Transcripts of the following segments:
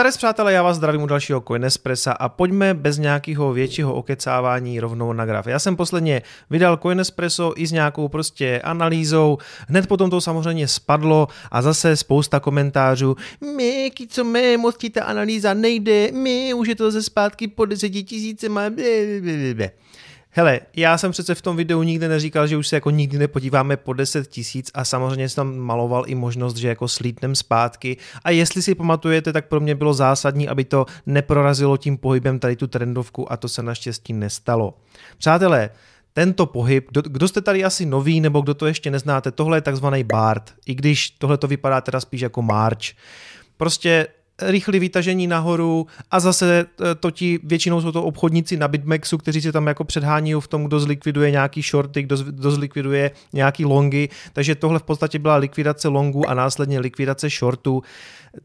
Zdarec přátelé, já vás zdravím u dalšího Coinespressa a pojďme bez nějakého většího okecávání rovnou na graf. Já jsem posledně vydal Coinespresso i s nějakou prostě analýzou, hned potom to samozřejmě spadlo a zase spousta komentářů. My, co my, moc ti ta analýza nejde, my, už je to ze zpátky po deseti tisícema, Hele, já jsem přece v tom videu nikdy neříkal, že už se jako nikdy nepodíváme po 10 tisíc a samozřejmě jsem tam maloval i možnost, že jako slítnem zpátky a jestli si pamatujete, tak pro mě bylo zásadní, aby to neprorazilo tím pohybem tady tu trendovku a to se naštěstí nestalo. Přátelé, tento pohyb, kdo, jste tady asi nový nebo kdo to ještě neznáte, tohle je takzvaný BART, i když tohle to vypadá teda spíš jako March. Prostě rychlé vytažení nahoru a zase e, to ti, většinou jsou to obchodníci na BitMEXu, kteří se tam jako předhání v tom, kdo zlikviduje nějaký shorty, kdo, kdo zlikviduje nějaký longy, takže tohle v podstatě byla likvidace longu a následně likvidace shortu.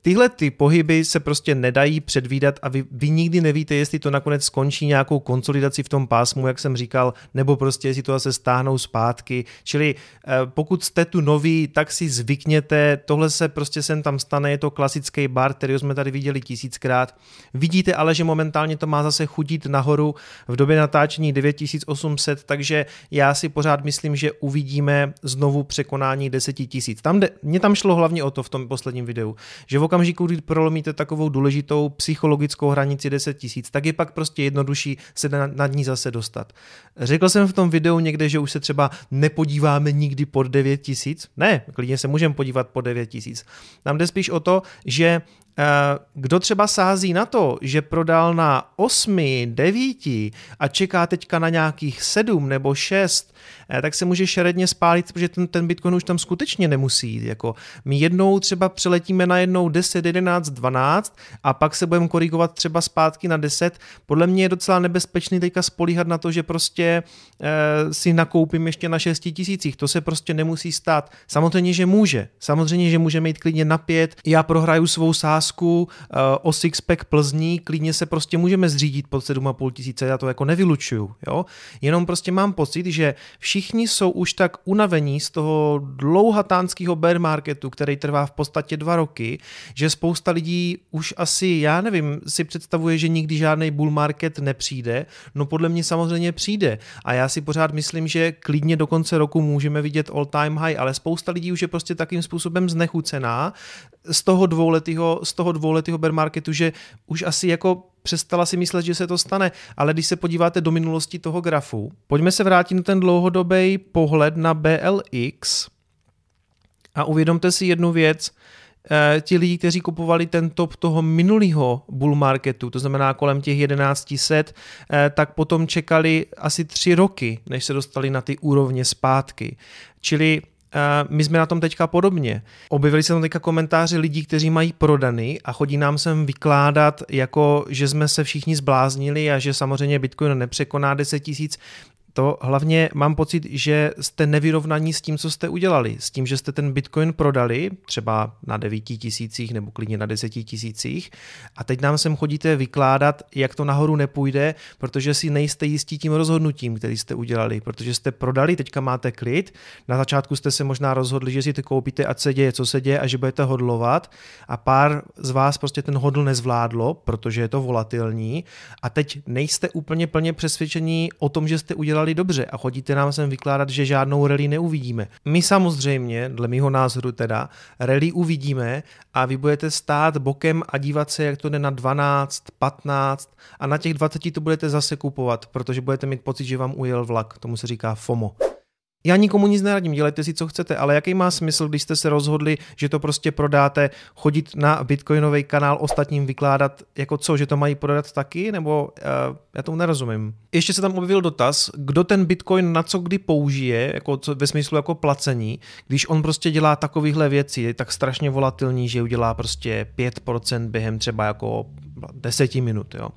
Tyhle ty pohyby se prostě nedají předvídat a vy, vy nikdy nevíte, jestli to nakonec skončí nějakou konsolidaci v tom pásmu, jak jsem říkal, nebo prostě jestli to zase stáhnou zpátky. Čili eh, pokud jste tu nový, tak si zvykněte, tohle se prostě sem tam stane, je to klasický bar, který jsme tady viděli tisíckrát. Vidíte ale, že momentálně to má zase chudit nahoru v době natáčení 9800, takže já si pořád myslím, že uvidíme znovu překonání 10 000. Tam, mě tam šlo hlavně o to v tom posledním videu, že v okamžiku, kdy prolomíte takovou důležitou psychologickou hranici 10 tisíc, tak je pak prostě jednodušší se nad ní zase dostat. Řekl jsem v tom videu někde, že už se třeba nepodíváme nikdy pod 9 tisíc. Ne, klidně se můžeme podívat pod 9 tisíc. Tam jde spíš o to, že kdo třeba sází na to, že prodal na 8, 9 a čeká teďka na nějakých 7 nebo 6, eh, tak se může šeredně spálit, protože ten, ten Bitcoin už tam skutečně nemusí jít. Jako my jednou třeba přeletíme na jednou 10, 11, 12 a pak se budeme korigovat třeba zpátky na 10. Podle mě je docela nebezpečný teďka spolíhat na to, že prostě e, si nakoupím ještě na 6 tisících. To se prostě nemusí stát. Samozřejmě, že může. Samozřejmě, že může mít klidně na 5. Já prohraju svou sázku sázku uh, o Sixpack Plzní, klidně se prostě můžeme zřídit pod 7,5 tisíce, já to jako nevylučuju, jo? Jenom prostě mám pocit, že všichni jsou už tak unavení z toho dlouhatánského bear marketu, který trvá v podstatě dva roky, že spousta lidí už asi, já nevím, si představuje, že nikdy žádný bull market nepřijde, no podle mě samozřejmě přijde. A já si pořád myslím, že klidně do konce roku můžeme vidět all time high, ale spousta lidí už je prostě takým způsobem znechucená z toho dvouletého, z toho dvouletého bear marketu, že už asi jako přestala si myslet, že se to stane, ale když se podíváte do minulosti toho grafu, pojďme se vrátit na ten dlouhodobý pohled na BLX a uvědomte si jednu věc, eh, ti lidi, kteří kupovali ten top toho minulého bull marketu, to znamená kolem těch 1100, eh, tak potom čekali asi tři roky, než se dostali na ty úrovně zpátky. Čili my jsme na tom teďka podobně. Objevili se tam teďka komentáře lidí, kteří mají prodany a chodí nám sem vykládat, jako že jsme se všichni zbláznili a že samozřejmě Bitcoin nepřekoná 10 tisíc to hlavně mám pocit, že jste nevyrovnaní s tím, co jste udělali. S tím, že jste ten Bitcoin prodali, třeba na 9 tisících nebo klidně na 10 tisících. A teď nám sem chodíte vykládat, jak to nahoru nepůjde, protože si nejste jistí tím rozhodnutím, který jste udělali, protože jste prodali, teďka máte klid, na začátku jste se možná rozhodli, že si to koupíte, ať se děje, co se děje a že budete hodlovat. A pár z vás prostě ten hodl nezvládlo, protože je to volatilní. A teď nejste úplně plně přesvědčení o tom, že jste udělali udělali dobře a chodíte nám sem vykládat, že žádnou rally neuvidíme. My samozřejmě, dle mého názoru teda, rally uvidíme a vy budete stát bokem a dívat se, jak to jde na 12, 15 a na těch 20 to budete zase kupovat, protože budete mít pocit, že vám ujel vlak. Tomu se říká FOMO. Já nikomu nic neradím, dělejte si, co chcete, ale jaký má smysl, když jste se rozhodli, že to prostě prodáte, chodit na bitcoinový kanál ostatním vykládat, jako co, že to mají prodat taky, nebo uh, já tomu nerozumím. Ještě se tam objevil dotaz, kdo ten bitcoin na co kdy použije, jako co, ve smyslu jako placení, když on prostě dělá takovýchhle věci, je tak strašně volatilní, že udělá prostě 5% během třeba jako 10 minut, jo.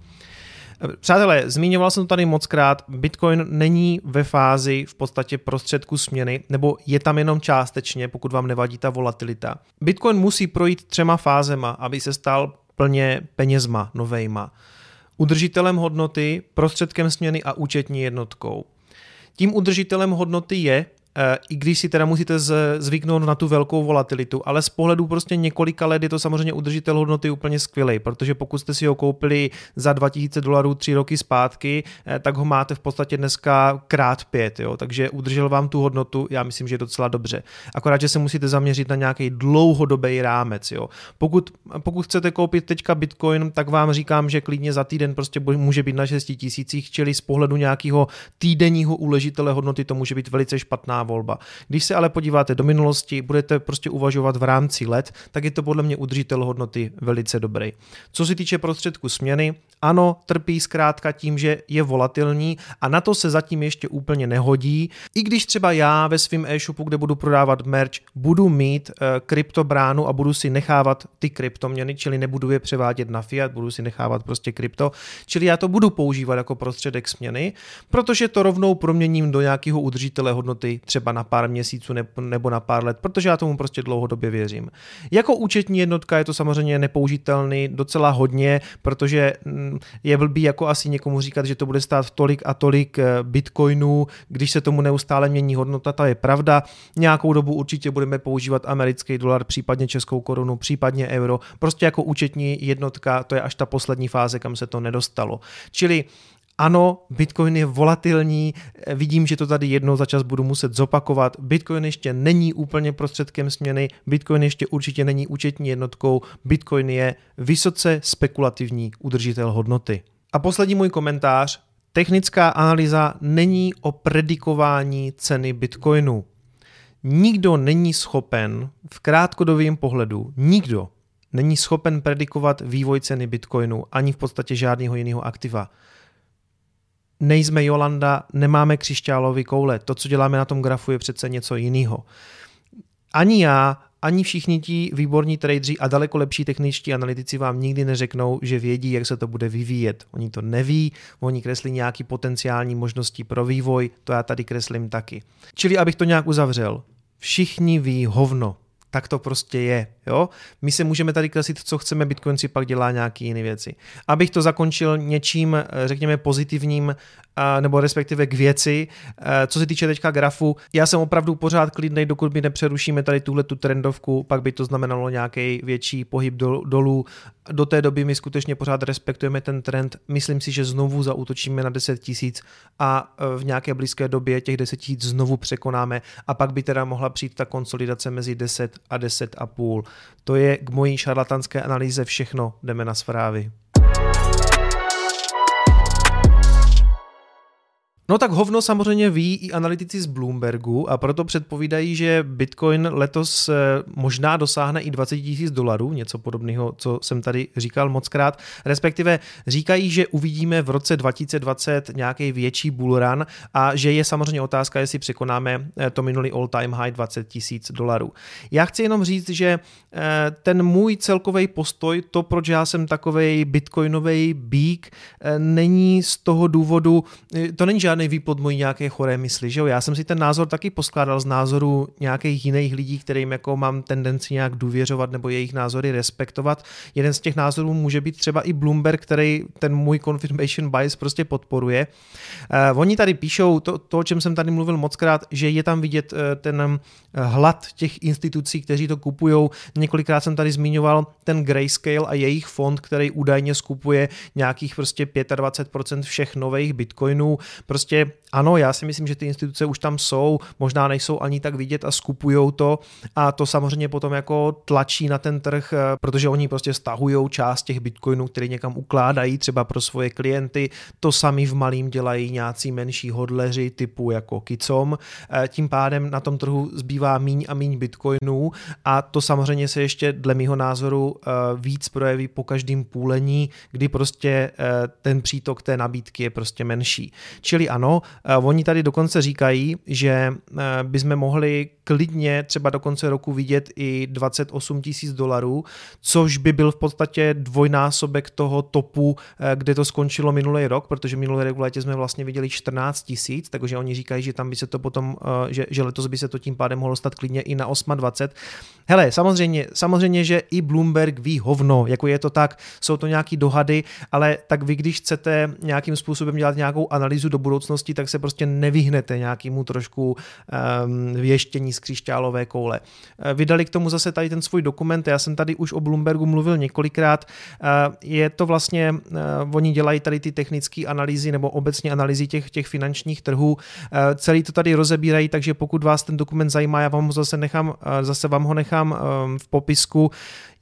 Přátelé, zmiňoval jsem to tady moc krát, Bitcoin není ve fázi v podstatě prostředku směny, nebo je tam jenom částečně, pokud vám nevadí ta volatilita. Bitcoin musí projít třema fázema, aby se stal plně penězma novejma. Udržitelem hodnoty, prostředkem směny a účetní jednotkou. Tím udržitelem hodnoty je i když si teda musíte zvyknout na tu velkou volatilitu, ale z pohledu prostě několika let je to samozřejmě udržitel hodnoty úplně skvělý, protože pokud jste si ho koupili za 2000 dolarů tři roky zpátky, tak ho máte v podstatě dneska krát pět, jo? takže udržel vám tu hodnotu, já myslím, že je docela dobře. Akorát, že se musíte zaměřit na nějaký dlouhodobý rámec. Jo? Pokud, pokud chcete koupit teďka Bitcoin, tak vám říkám, že klidně za týden prostě může být na 6 tisících, čili z pohledu nějakého týdenního uležitele hodnoty to může být velice špatná volba. Když se ale podíváte do minulosti, budete prostě uvažovat v rámci let, tak je to podle mě udržitel hodnoty velice dobrý. Co se týče prostředku směny, ano, trpí zkrátka tím, že je volatilní a na to se zatím ještě úplně nehodí. I když třeba já ve svém e-shopu, kde budu prodávat merch, budu mít e, kryptobránu a budu si nechávat ty kryptoměny, čili nebudu je převádět na fiat, budu si nechávat prostě krypto, čili já to budu používat jako prostředek směny, protože to rovnou proměním do nějakého udržitele hodnoty třeba na pár měsíců nebo na pár let, protože já tomu prostě dlouhodobě věřím. Jako účetní jednotka je to samozřejmě nepoužitelný docela hodně, protože mm, je blbý jako asi někomu říkat, že to bude stát tolik a tolik eh, bitcoinů, když se tomu neustále mění hodnota, ta je pravda. Nějakou dobu určitě budeme používat americký dolar, případně českou korunu, případně euro. Prostě jako účetní jednotka, to je až ta poslední fáze, kam se to nedostalo. Čili ano, Bitcoin je volatilní, vidím, že to tady jednou za čas budu muset zopakovat. Bitcoin ještě není úplně prostředkem směny, Bitcoin ještě určitě není účetní jednotkou, Bitcoin je vysoce spekulativní udržitel hodnoty. A poslední můj komentář. Technická analýza není o predikování ceny Bitcoinu. Nikdo není schopen v krátkodobém pohledu, nikdo není schopen predikovat vývoj ceny Bitcoinu ani v podstatě žádného jiného aktiva nejsme Jolanda, nemáme křišťálový koule. To, co děláme na tom grafu, je přece něco jiného. Ani já, ani všichni ti výborní tradeři a daleko lepší techničtí analytici vám nikdy neřeknou, že vědí, jak se to bude vyvíjet. Oni to neví, oni kreslí nějaký potenciální možnosti pro vývoj, to já tady kreslím taky. Čili abych to nějak uzavřel, všichni ví hovno, tak to prostě je. Jo? My se můžeme tady kreslit, co chceme, Bitcoin si pak dělá nějaké jiné věci. Abych to zakončil něčím, eh, řekněme, pozitivním, nebo respektive k věci. Eh, co se týče teďka grafu, já jsem opravdu pořád klidný, dokud my nepřerušíme tady tuhle tu trendovku, pak by to znamenalo nějaký větší pohyb dolů. Do té doby my skutečně pořád respektujeme ten trend. Myslím si, že znovu zautočíme na 10 tisíc a eh, v nějaké blízké době těch 10 tisíc znovu překonáme a pak by teda mohla přijít ta konsolidace mezi 10 a 10 a půl. To je k mojí šarlatanské analýze všechno. Jdeme na zprávy. No tak hovno samozřejmě ví i analytici z Bloombergu a proto předpovídají, že Bitcoin letos eh, možná dosáhne i 20 tisíc dolarů, něco podobného, co jsem tady říkal mockrát. Respektive říkají, že uvidíme v roce 2020 nějaký větší bullrun a že je samozřejmě otázka, jestli překonáme eh, to minulý all-time high 20 tisíc dolarů. Já chci jenom říct, že eh, ten můj celkový postoj, to, proč já jsem takový bitcoinový bík, není z toho důvodu, to není žádný žádný výpod mojí nějaké choré mysli, že jo? Já jsem si ten názor taky poskládal z názoru nějakých jiných lidí, kterým jako mám tendenci nějak důvěřovat nebo jejich názory respektovat. Jeden z těch názorů může být třeba i Bloomberg, který ten můj confirmation bias prostě podporuje. Uh, oni tady píšou to, to, o čem jsem tady mluvil mockrát, že je tam vidět uh, ten uh, hlad těch institucí, kteří to kupují. Několikrát jsem tady zmiňoval ten Grayscale a jejich fond, který údajně skupuje nějakých prostě 25% všech nových bitcoinů. Prostě prostě ano, já si myslím, že ty instituce už tam jsou, možná nejsou ani tak vidět a skupují to a to samozřejmě potom jako tlačí na ten trh, eh, protože oni prostě stahují část těch bitcoinů, které někam ukládají třeba pro svoje klienty, to sami v malým dělají nějací menší hodleři typu jako Kicom, eh, tím pádem na tom trhu zbývá míň a míň bitcoinů a to samozřejmě se ještě dle mého názoru eh, víc projeví po každém půlení, kdy prostě ten přítok té nabídky je prostě menší. Čili ano, eh, oni tady dokonce říkají, že eh, bychom mohli klidně třeba do konce roku vidět i 28 tisíc dolarů, což by byl v podstatě dvojnásobek toho topu, eh, kde to skončilo minulý rok, protože minulý rok v létě jsme vlastně viděli 14 tisíc, takže oni říkají, že tam by se to potom, že, že letos by se to tím pádem mohlo stát klidně i na 28. Hele, samozřejmě, samozřejmě, že i Bloomberg ví hovno, jako je to tak, jsou to nějaký dohady, ale tak vy, když chcete nějakým způsobem dělat nějakou analýzu do budoucna, budoucnosti, tak se prostě nevyhnete nějakému trošku um, věštění z křišťálové koule. Uh, vydali k tomu zase tady ten svůj dokument, já jsem tady už o Bloombergu mluvil několikrát, uh, je to vlastně, uh, oni dělají tady ty technické analýzy nebo obecně analýzy těch, těch finančních trhů, celý to tady rozebírají, takže pokud vás ten dokument zajímá, já vám ho zase nechám, zase vám ho nechám um, v popisku.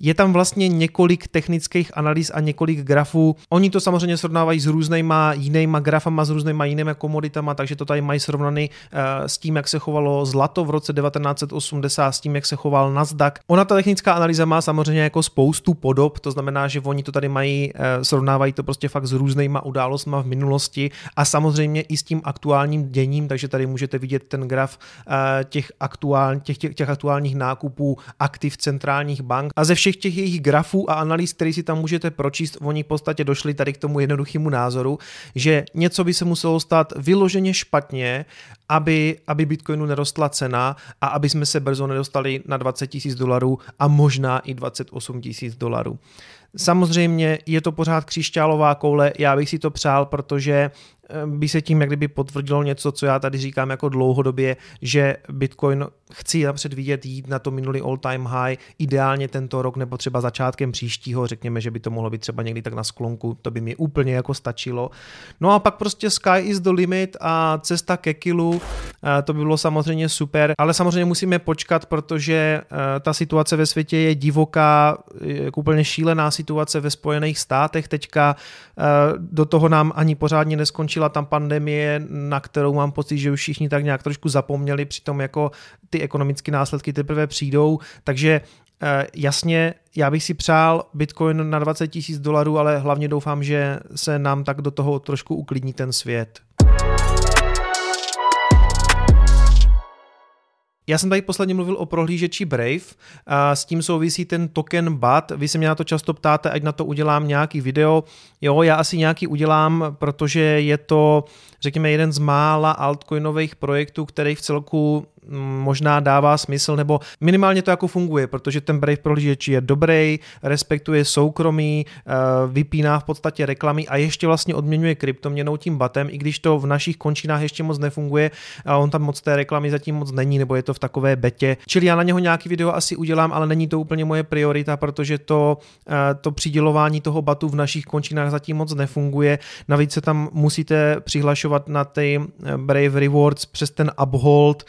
Je tam vlastně několik technických analýz a několik grafů. Oni to samozřejmě srovnávají s různýma jinýma grafama, s různýma jinými komoditama, takže to tady mají srovnaný uh, s tím, jak se chovalo zlato v roce 1980, s tím, jak se choval Nasdaq. Ona ta technická analýza má samozřejmě jako spoustu podob, to znamená, že oni to tady mají, uh, srovnávají to prostě fakt s různýma událostmi v minulosti a samozřejmě i s tím aktuálním děním, takže tady můžete vidět ten graf uh, těch, aktuál, těch, těch, těch aktuálních nákupů aktiv centrálních bank a ze všech těch jejich grafů a analýz, které si tam můžete pročíst, oni v podstatě došli tady k tomu jednoduchému názoru, že něco by se muselo stát vyloženě špatně, aby, aby Bitcoinu nerostla cena a aby jsme se brzo nedostali na 20 tisíc dolarů a možná i 28 tisíc dolarů. Samozřejmě je to pořád křišťálová koule, já bych si to přál, protože by se tím jak kdyby potvrdilo něco, co já tady říkám jako dlouhodobě, že Bitcoin chci napřed vidět jít na to minulý all time high, ideálně tento rok nebo třeba začátkem příštího, řekněme, že by to mohlo být třeba někdy tak na sklonku, to by mi úplně jako stačilo. No a pak prostě sky is the limit a cesta ke kilu, eh, to by bylo samozřejmě super, ale samozřejmě musíme počkat, protože eh, ta situace ve světě je divoká, jako úplně šílená situace ve Spojených státech teďka, do toho nám ani pořádně neskončí skončila tam pandemie, na kterou mám pocit, že už všichni tak nějak trošku zapomněli, přitom jako ty ekonomické následky teprve přijdou, takže eh, jasně, já bych si přál Bitcoin na 20 tisíc dolarů, ale hlavně doufám, že se nám tak do toho trošku uklidní ten svět. Já jsem tady posledně mluvil o prohlížeči Brave, a s tím souvisí ten token BAT. Vy se mě na to často ptáte, ať na to udělám nějaký video. Jo, já asi nějaký udělám, protože je to, řekněme, jeden z mála altcoinových projektů, který v celku možná dává smysl, nebo minimálně to jako funguje, protože ten Brave prohlížeč je dobrý, respektuje soukromí, eh, vypíná v podstatě reklamy a ještě vlastně odměňuje kryptoměnou tím batem, i když to v našich končinách ještě moc nefunguje a on tam moc té reklamy zatím moc není, nebo je to v takové betě. Čili já na něho nějaký video asi udělám, ale není to úplně moje priorita, protože to, eh, to přidělování toho batu v našich končinách zatím moc nefunguje. Navíc se tam musíte přihlašovat na ty eh, Brave Rewards přes ten Uphold,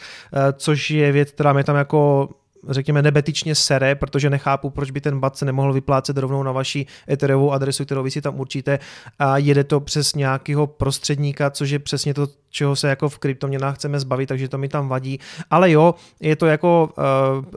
což je věc, která mě tam jako řekněme, nebetičně sere, protože nechápu, proč by ten bat se nemohl vyplácet rovnou na vaši Ethereovou adresu, kterou vy si tam určíte a jede to přes nějakého prostředníka, což je přesně to, čeho se jako v kryptoměnách chceme zbavit, takže to mi tam vadí. Ale jo, je to jako, eh,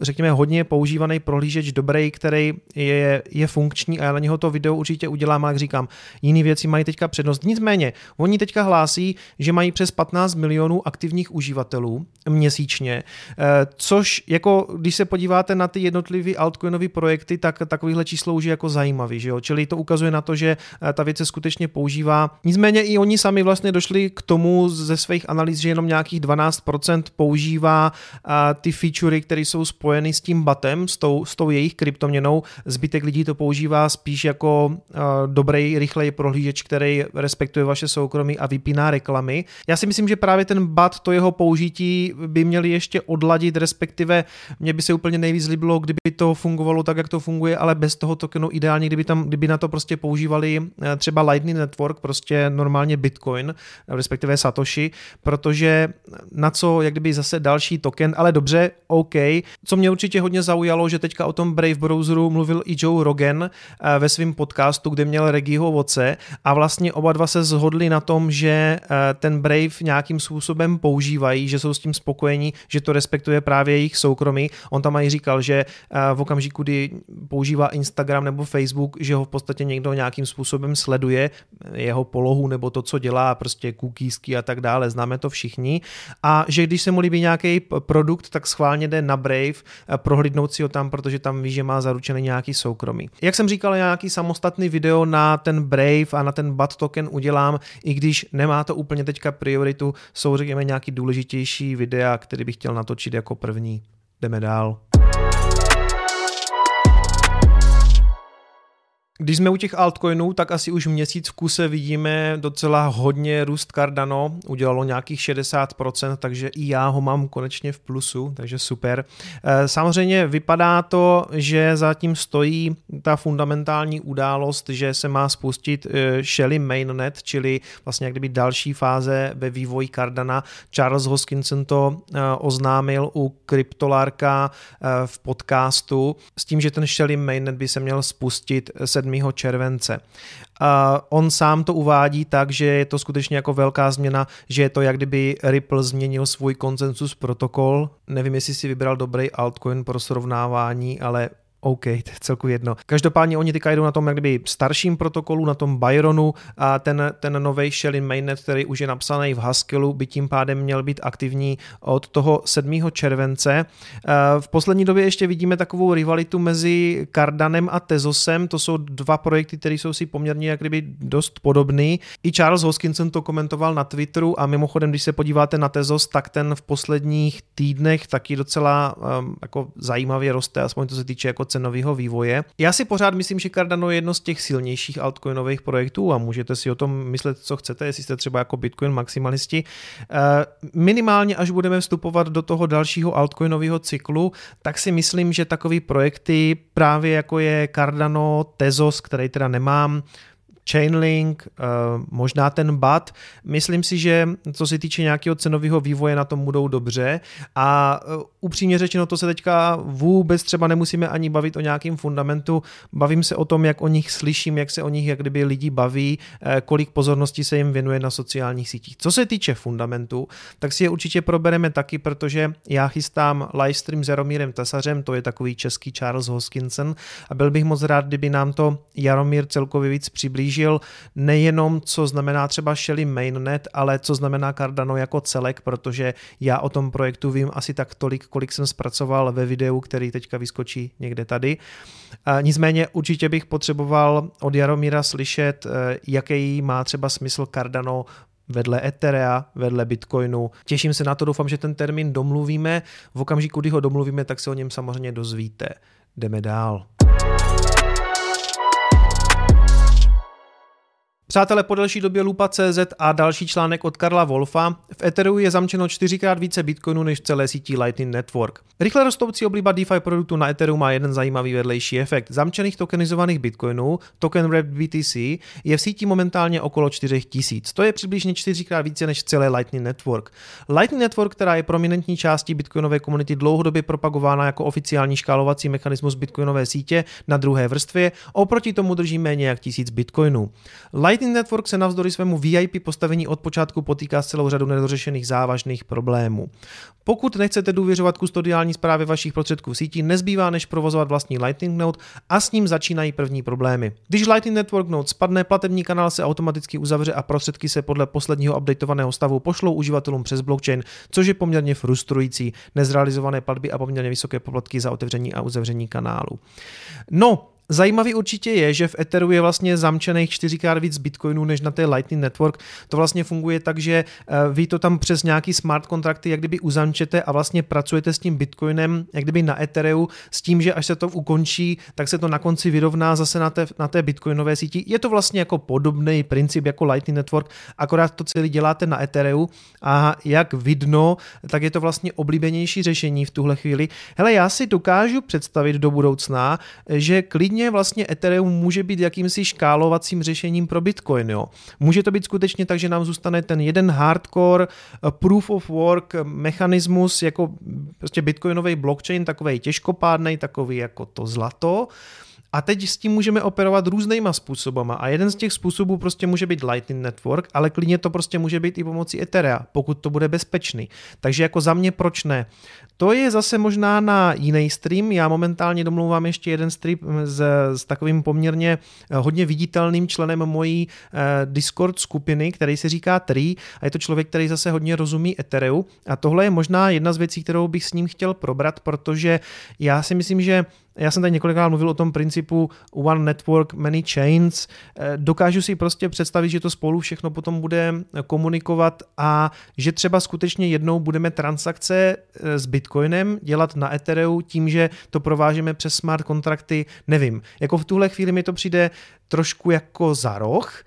řekněme, hodně používaný prohlížeč dobrý, který je, je funkční a já na něho to video určitě udělám, ale jak říkám, jiné věci mají teďka přednost. Nicméně, oni teďka hlásí, že mají přes 15 milionů aktivních uživatelů měsíčně, eh, což jako, když se podíváte na ty jednotlivé altcoinové projekty, tak takovýhle číslo už je jako zajímavý, že jo? Čili to ukazuje na to, že eh, ta věc se skutečně používá. Nicméně i oni sami vlastně došli k tomu ze svých analýz, že jenom nějakých 12% používá ty featurey, které jsou spojeny s tím batem, s tou, s tou jejich kryptoměnou. Zbytek lidí to používá spíš jako dobrý, rychlej prohlížeč, který respektuje vaše soukromí a vypíná reklamy. Já si myslím, že právě ten bat, to jeho použití by měli ještě odladit, respektive mě by se úplně nejvíc líbilo, kdyby to fungovalo tak, jak to funguje, ale bez toho tokenu ideálně, kdyby, tam, kdyby na to prostě používali eh, třeba Lightning Network, prostě normálně Bitcoin, respektive Satoshi, protože na co, jak kdyby zase další token, ale dobře, OK. Co mě určitě hodně zaujalo, že teďka o tom Brave browseru mluvil i Joe Rogan eh, ve svém podcastu, kde měl Regiho Voce a vlastně oba dva se zhodli na tom, že eh, ten Brave nějakým způsobem používají, že jsou s tím spokojení, že to respektuje právě jejich soukromí. On tam i říkal, že eh, v okamžiku, kdy používá Instagram nebo Facebook, že ho v podstatě někdo nějakým způsobem sleduje, jeho polohu nebo to, co dělá, prostě cookiesky a tak dále, známe to všichni. A že když se mu líbí nějaký produkt, tak schválně jde na Brave, prohlídnout si ho tam, protože tam ví, že má zaručený nějaký soukromí. Jak jsem říkal, nějaký samostatný video na ten Brave a na ten BAT token udělám, i když nemá to úplně teďka prioritu, jsou řekněme nějaký důležitější videa, který bych chtěl natočit jako první. Jdeme dál. Když jsme u těch altcoinů, tak asi už měsíc v kuse vidíme docela hodně růst Cardano, udělalo nějakých 60%, takže i já ho mám konečně v plusu, takže super. Eh, samozřejmě vypadá to, že zatím stojí ta fundamentální událost, že se má spustit eh, Shelly Mainnet, čili vlastně jak kdyby další fáze ve vývoji Cardana. Charles Hoskinson to eh, oznámil u Kryptolarka v podcastu s tím, že ten Shelly Mainnet by se měl spustit 7 7. července. A on sám to uvádí tak, že je to skutečně jako velká změna, že je to jak kdyby Ripple změnil svůj konsensus protokol. Nevím, jestli si vybral dobrý altcoin pro srovnávání, ale OK, to je celku jedno. Každopádně oni teďka jdou na tom jak kdyby starším protokolu, na tom Byronu a ten, ten nový Shellin mainnet, který už je napsaný v Haskellu, by tím pádem měl být aktivní od toho 7. července. V poslední době ještě vidíme takovou rivalitu mezi Cardanem a Tezosem, to jsou dva projekty, které jsou si poměrně jak kdyby dost podobný. I Charles Hoskinson to komentoval na Twitteru a mimochodem, když se podíváte na Tezos, tak ten v posledních týdnech taky docela um, jako zajímavě roste, aspoň to se týče jako cenového vývoje. Já si pořád myslím, že Cardano je jedno z těch silnějších altcoinových projektů a můžete si o tom myslet, co chcete, jestli jste třeba jako Bitcoin maximalisti. Eh, minimálně, až budeme vstupovat do toho dalšího altcoinového cyklu, tak si myslím, že takový projekty právě jako je Cardano, Tezos, který teda nemám, Chainlink, eh, možná ten BAT. Myslím si, že co se týče nějakého cenového vývoje, na tom budou dobře a eh, upřímně řečeno, to se teďka vůbec třeba nemusíme ani bavit o nějakém fundamentu, bavím se o tom, jak o nich slyším, jak se o nich jak kdyby lidi baví, eh, kolik pozornosti se jim věnuje na sociálních sítích. Co se týče fundamentu, tak si je určitě probereme taky, protože já chystám livestream s Jaromírem Tesařem, to je takový český Charles Hoskinson a byl bych moc rád, kdyby nám to Jaromír celkově víc přiblížil přiblížil nejenom, co znamená třeba Shelly Mainnet, ale co znamená Cardano jako celek, protože já o tom projektu vím asi tak tolik, kolik jsem zpracoval ve videu, který teďka vyskočí někde tady. Nicméně určitě bych potřeboval od Jaromíra slyšet, e, jaký má třeba smysl Cardano vedle Etherea, vedle Bitcoinu. Těším se na to, doufám, že ten termín domluvíme. V okamžiku, kdy ho domluvíme, tak se o něm samozřejmě dozvíte. Jdeme dál. Přátelé, po delší době Lupa CZ a další článek od Karla Wolfa. V Ethereum je zamčeno čtyřikrát více bitcoinů než v celé síti Lightning Network. Rychle rostoucí obliba DeFi produktů na Ethereum má jeden zajímavý vedlejší efekt. Zamčených tokenizovaných bitcoinů, token Wrapped BTC, je v síti momentálně okolo 4000. To je přibližně čtyřikrát více než v celé Lightning Network. Lightning Network, která je prominentní částí bitcoinové komunity dlouhodobě propagována jako oficiální škálovací mechanismus bitcoinové sítě na druhé vrstvě, oproti tomu drží méně jak tisíc bitcoinů. Light Lightning Network se navzdory svému VIP postavení od počátku potýká s celou řadou nedořešených závažných problémů. Pokud nechcete důvěřovat kustodiální zprávě vašich prostředků v síti, nezbývá než provozovat vlastní Lightning Node a s ním začínají první problémy. Když Lightning Network Node spadne, platební kanál se automaticky uzavře a prostředky se podle posledního updateovaného stavu pošlou uživatelům přes blockchain, což je poměrně frustrující. Nezrealizované platby a poměrně vysoké poplatky za otevření a uzavření kanálu. No, Zajímavý určitě je, že v Etheru je vlastně zamčených čtyřikrát víc bitcoinů než na té Lightning Network. To vlastně funguje tak, že eh, vy to tam přes nějaký smart kontrakty jak kdyby uzamčete a vlastně pracujete s tím bitcoinem jak kdyby na Ethereum s tím, že až se to ukončí, tak se to na konci vyrovná zase na té, na té bitcoinové síti. Je to vlastně jako podobný princip jako Lightning Network, akorát to celé děláte na Ethereum a jak vidno, tak je to vlastně oblíbenější řešení v tuhle chvíli. Hele, já si dokážu představit do budoucna, že klidně mě vlastně Ethereum může být jakýmsi škálovacím řešením pro Bitcoin. Jo. Může to být skutečně tak, že nám zůstane ten jeden hardcore eh, proof of work mechanismus jako prostě bitcoinový blockchain, takový těžkopádný, takový jako to zlato, a teď s tím můžeme operovat různýma způsobama a jeden z těch způsobů prostě může být Lightning Network, ale klidně to prostě může být i pomocí Etherea, pokud to bude bezpečný. Takže jako za mě proč ne? To je zase možná na jiný stream. Já momentálně domlouvám ještě jeden stream s, s takovým poměrně eh, hodně viditelným členem mojí eh, Discord skupiny, který se říká Tree a je to člověk, který zase hodně rozumí Ethereu a tohle je možná jedna z věcí, kterou bych s ním chtěl probrat, protože já si myslím, že já jsem tady několikrát mluvil o tom principu one network, many chains, eh, dokážu si prostě představit, že to spolu všechno potom bude komunikovat a že třeba skutečně jednou budeme transakce eh, s Bitcoinem dělat na Ethereum tím, že to provážeme přes smart kontrakty, nevím. Jako v tuhle chvíli mi to přijde trošku jako za roh,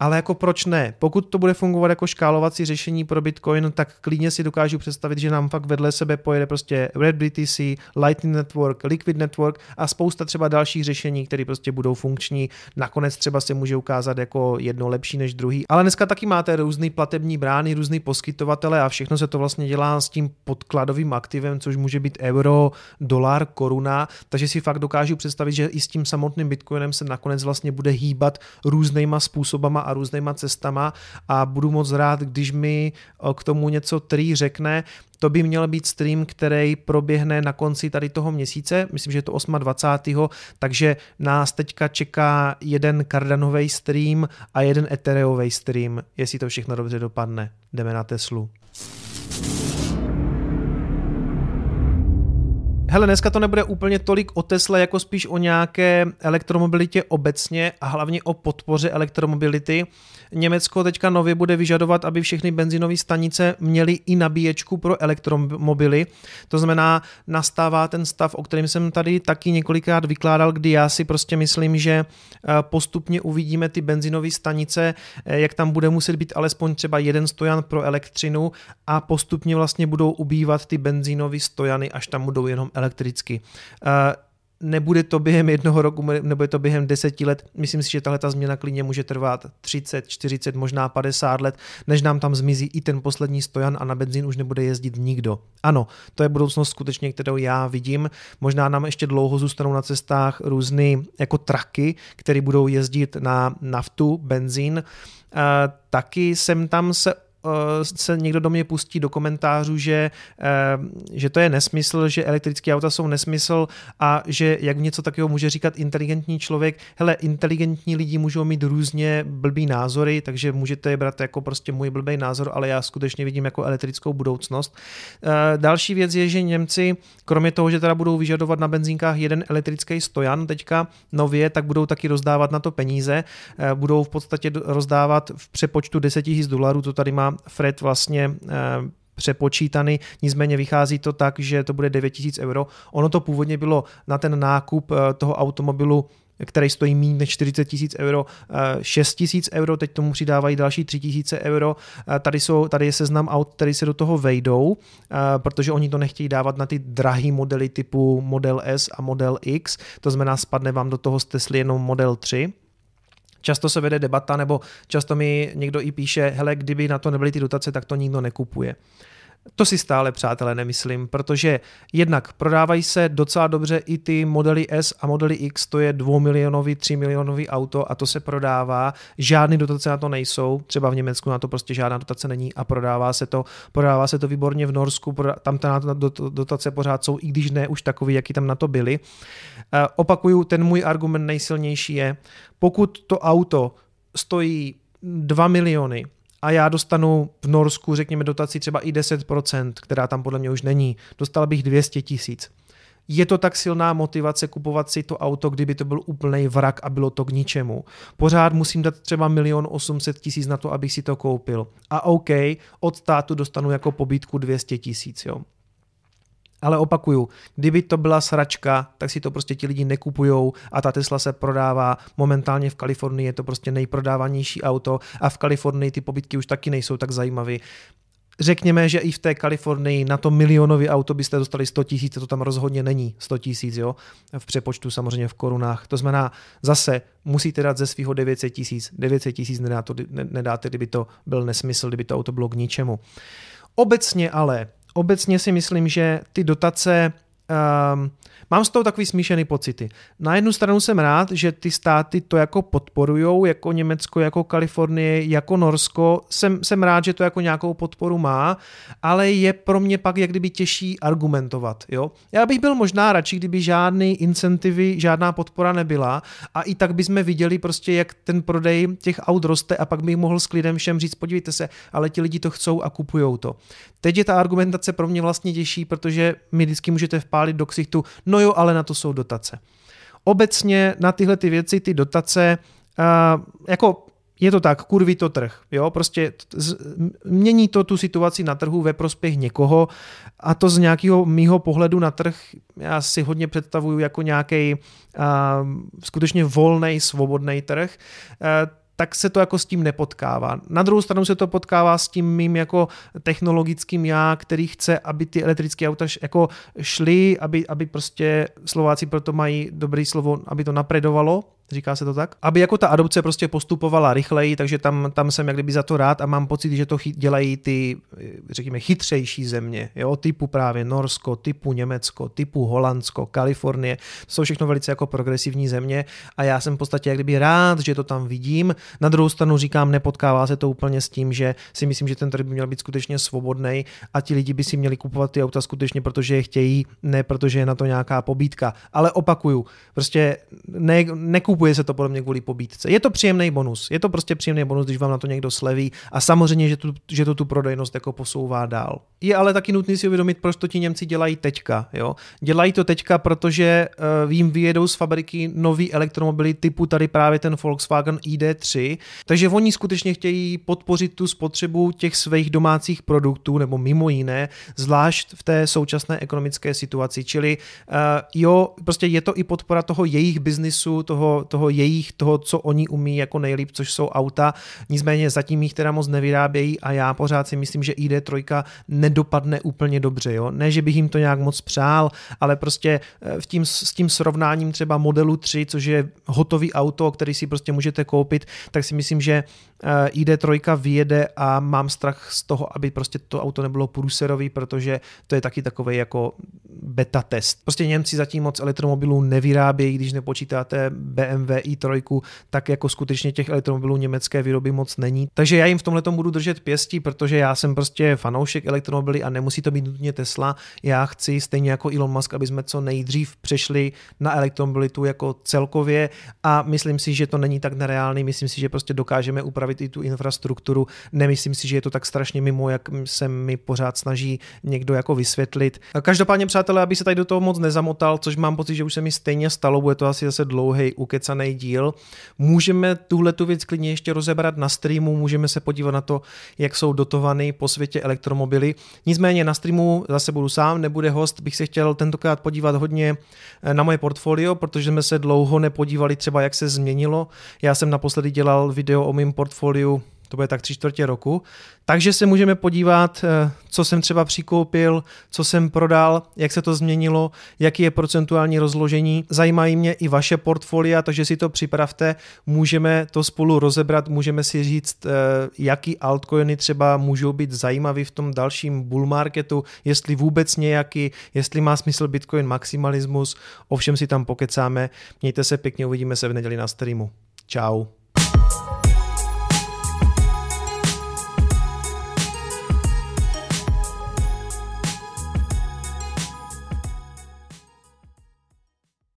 ale jako proč ne? Pokud to bude fungovat jako škálovací řešení pro Bitcoin, tak klidně si dokážu představit, že nám fakt vedle sebe pojede prostě Red BTC, Lightning Network, Liquid Network a spousta třeba dalších řešení, které prostě budou funkční. Nakonec třeba se může ukázat jako jedno lepší než druhý. Ale dneska taky máte různý platební brány, různý poskytovatele a všechno se to vlastně dělá s tím podkladovým aktivem, což může být euro, dolar, koruna, takže si fakt dokážu představit, že i s tím samotným Bitcoinem se nakonec vlastně bude hýbat různýma způsobama a různýma cestama a budu moc rád, když mi k tomu něco Trý řekne. To by měl být stream, který proběhne na konci tady toho měsíce, myslím, že je to 28. takže nás teďka čeká jeden Cardanový stream a jeden Ethereový stream, jestli to všechno dobře dopadne. Jdeme na Teslu. Hele, dneska to nebude úplně tolik o Tesle, jako spíš o nějaké elektromobilitě obecně a hlavně o podpoře elektromobility. Německo teďka nově bude vyžadovat, aby všechny benzinové stanice měly i nabíječku pro elektromobily. To znamená, nastává ten stav, o kterém jsem tady taky několikrát vykládal, kdy já si prostě myslím, že eh, postupně uvidíme ty benzinové stanice, eh, jak tam bude muset být alespoň třeba jeden stojan pro elektřinu a postupně vlastně budou ubývat ty benzínové stojany, až tam budou jenom elektricky. Nebude to během jednoho roku, nebo je to během deseti let. Myslím si, že tahle ta změna klidně může trvat 30, 40, možná 50 let, než nám tam zmizí i ten poslední stojan a na benzín už nebude jezdit nikdo. Ano, to je budoucnost skutečně, kterou já vidím. Možná nám ještě dlouho zůstanou na cestách různé jako traky, které budou jezdit na naftu, benzín. Uh, taky jsem tam se se někdo do mě pustí do komentářů, že, eh, že to je nesmysl, že elektrické auta jsou nesmysl a že jak něco takového může říkat inteligentní člověk. Hele, inteligentní lidi můžou mít různě blbý názory, takže můžete je brát jako prostě můj blbý názor, ale já skutečně vidím jako elektrickou budoucnost. Eh, další věc je, že Němci, kromě toho, že teda budou vyžadovat na benzínkách jeden elektrický stojan teďka nově, tak budou taky rozdávat na to peníze. Budou v podstatě rozdávat v přepočtu 10 000 dolarů, to tady má Fred vlastně eh, přepočítaný, nicméně vychází to tak, že to bude 9000 euro. Ono to původně bylo na ten nákup eh, toho automobilu který stojí méně než 40 tisíc euro, 6 eh, tisíc euro, teď tomu přidávají další 3 tisíce euro. Tady, jsou, tady je seznam aut, které se do toho vejdou, protože oni to nechtějí dávat na ty drahé modely typu Model S a Model X, to znamená spadne vám do toho z Tesly jenom Model 3 často se vede debata, nebo často mi někdo i píše, hele, kdyby na to nebyly ty dotace, tak to nikdo nekupuje. To si stále, přátelé, nemyslím, protože jednak prodávají se docela dobře i ty modely S a modely X, to je 2 milionový, 3 milionový auto a to se prodává. Žádný dotace na to nejsou, třeba v Německu na to prostě žádná dotace není a prodává se to, prodává se to výborně v Norsku, tam ta dotace pořád jsou, i když ne už takový, jaký tam na to byly. Eh, opakuju, ten můj argument nejsilnější je, pokud to auto stojí 2 miliony, a já dostanu v Norsku, řekněme, dotaci třeba i 10%, která tam podle mě už není, dostal bych 200 tisíc. Je to tak silná motivace kupovat si to auto, kdyby to byl úplný vrak a bylo to k ničemu. Pořád musím dát třeba milion 800 tisíc na to, abych si to koupil. A OK, od státu dostanu jako pobytku 200 tisíc, jo. Ale opakuju, kdyby to byla sračka, tak si to prostě ti lidi nekupujou a ta Tesla se prodává momentálně v Kalifornii, je to prostě nejprodávanější auto a v Kalifornii ty pobytky už taky nejsou tak zajímavé. Řekněme, že i v té Kalifornii na to milionový auto byste dostali 100 tisíc, to tam rozhodně není 100 tisíc, jo, v přepočtu samozřejmě v korunách. To znamená, zase musíte dát ze svého 900 tisíc. 900 tisíc nedáte, nedáte, kdyby to byl nesmysl, kdyby to auto bylo k ničemu. Obecně ale obecně si myslím, že ty dotace um, Mám z toho takový smíšený pocity. Na jednu stranu jsem rád, že ty státy to jako podporujou, jako Německo, jako Kalifornie, jako Norsko. Jsem, jsem rád, že to jako nějakou podporu má, ale je pro mě pak jak kdyby těžší argumentovat. Jo? Já bych byl možná radši, kdyby žádný incentivy, žádná podpora nebyla a i tak bychom viděli prostě, jak ten prodej těch aut roste a pak bych mohl s klidem všem říct, podívejte se, ale ti lidi to chcou a kupujou to. Teď je ta argumentace pro mě vlastně těžší, protože mi vždycky můžete pálit do ksichtu, no jo, ale na to jsou dotace. Obecně na tyhle ty věci, ty dotace, uh, jako je to tak, kurví to trh. Jo? Prostě z, mění to tu situaci na trhu ve prospěch někoho a to z nějakého mýho pohledu na trh já si hodně představuju jako nějaký uh, skutečně volný, svobodný trh. Uh, tak se to jako s tím nepotkává. Na druhou stranu se to potkává s tím mým jako technologickým já, který chce, aby ty elektrické auta jako šly, aby, aby prostě Slováci proto mají dobrý slovo, aby to napredovalo, říká se to tak, aby jako ta adopce prostě postupovala rychleji, takže tam, tam jsem jak kdyby za to rád a mám pocit, že to dělají ty, řekněme, chytřejší země, jo, typu právě Norsko, typu Německo, typu Holandsko, Kalifornie, to jsou všechno velice jako progresivní země a já jsem v podstatě jak kdyby rád, že to tam vidím. Na druhou stranu říkám, nepotkává se to úplně s tím, že si myslím, že ten trh by měl být skutečně svobodný a ti lidi by si měli kupovat ty auta skutečně, protože je chtějí, ne protože je na to nějaká pobídka. Ale opakuju, prostě ne, nekupuji Kupuje se to podle mě kvůli pobítce. Je to příjemný bonus. Je to prostě příjemný bonus, když vám na to někdo sleví a samozřejmě, že, tu, že to tu prodejnost jako posouvá dál. Je ale taky nutný si uvědomit, proč to ti Němci dělají teďka. Jo? Dělají to teďka, protože uh, jim vyjedou z fabriky nový elektromobily typu tady právě ten Volkswagen ID3, takže oni skutečně chtějí podpořit tu spotřebu těch svých domácích produktů, nebo mimo jiné, zvlášť v té současné ekonomické situaci. Čili uh, jo, prostě je to i podpora toho jejich biznisu, toho, toho jejich, toho, co oni umí jako nejlíp, což jsou auta. Nicméně zatím jich teda moc nevyrábějí a já pořád si myslím, že ID3 nedopadne úplně dobře. Jo? Ne, že bych jim to nějak moc přál, ale prostě eh, v tím, s tím srovnáním třeba modelu 3, což je hotový auto, který si prostě můžete koupit, tak si myslím, že eh, ID3 vyjede a mám strach z toho, aby prostě to auto nebylo průserový, protože to je taky takový jako beta test. Prostě Němci zatím moc elektromobilů nevyrábějí, když nepočítáte BMW i3, tak jako skutečně těch elektromobilů německé výroby moc není. Takže já jim v tomhle budu držet pěstí, protože já jsem prostě fanoušek elektromobily a nemusí to být nutně Tesla. Já chci stejně jako Elon Musk, aby jsme co nejdřív přešli na elektromobilitu jako celkově a myslím si, že to není tak nereálný. Myslím si, že prostě dokážeme upravit i tu infrastrukturu. Nemyslím si, že je to tak strašně mimo, jak se mi pořád snaží někdo jako vysvětlit. Každopádně, přátelé, aby se tady do toho moc nezamotal, což mám pocit, že už se mi stejně stalo, bude to asi zase dlouhý ukecaný díl. Můžeme tuhle tu věc klidně ještě rozebrat na streamu, můžeme se podívat na to, jak jsou dotovaný po světě elektromobily. Nicméně na streamu zase budu sám, nebude host, bych se chtěl tentokrát podívat hodně eh, na moje portfolio, protože jsme se dlouho nepodívali třeba, jak se změnilo. Já jsem naposledy dělal video o mém portfoliu to bude tak tři čtvrtě roku. Takže se můžeme podívat, eh, co jsem třeba přikoupil, co jsem prodal, jak se to změnilo, jaký je procentuální rozložení. Zajímají mě i vaše portfolia, takže si to připravte, můžeme to spolu rozebrat, můžeme si říct, eh, jaký altcoiny třeba můžou být zajímavý v tom dalším bull marketu, jestli vůbec nějaký, jestli má smysl Bitcoin maximalismus, ovšem si tam pokecáme. Mějte se pěkně, uvidíme se v neděli na streamu. Ciao.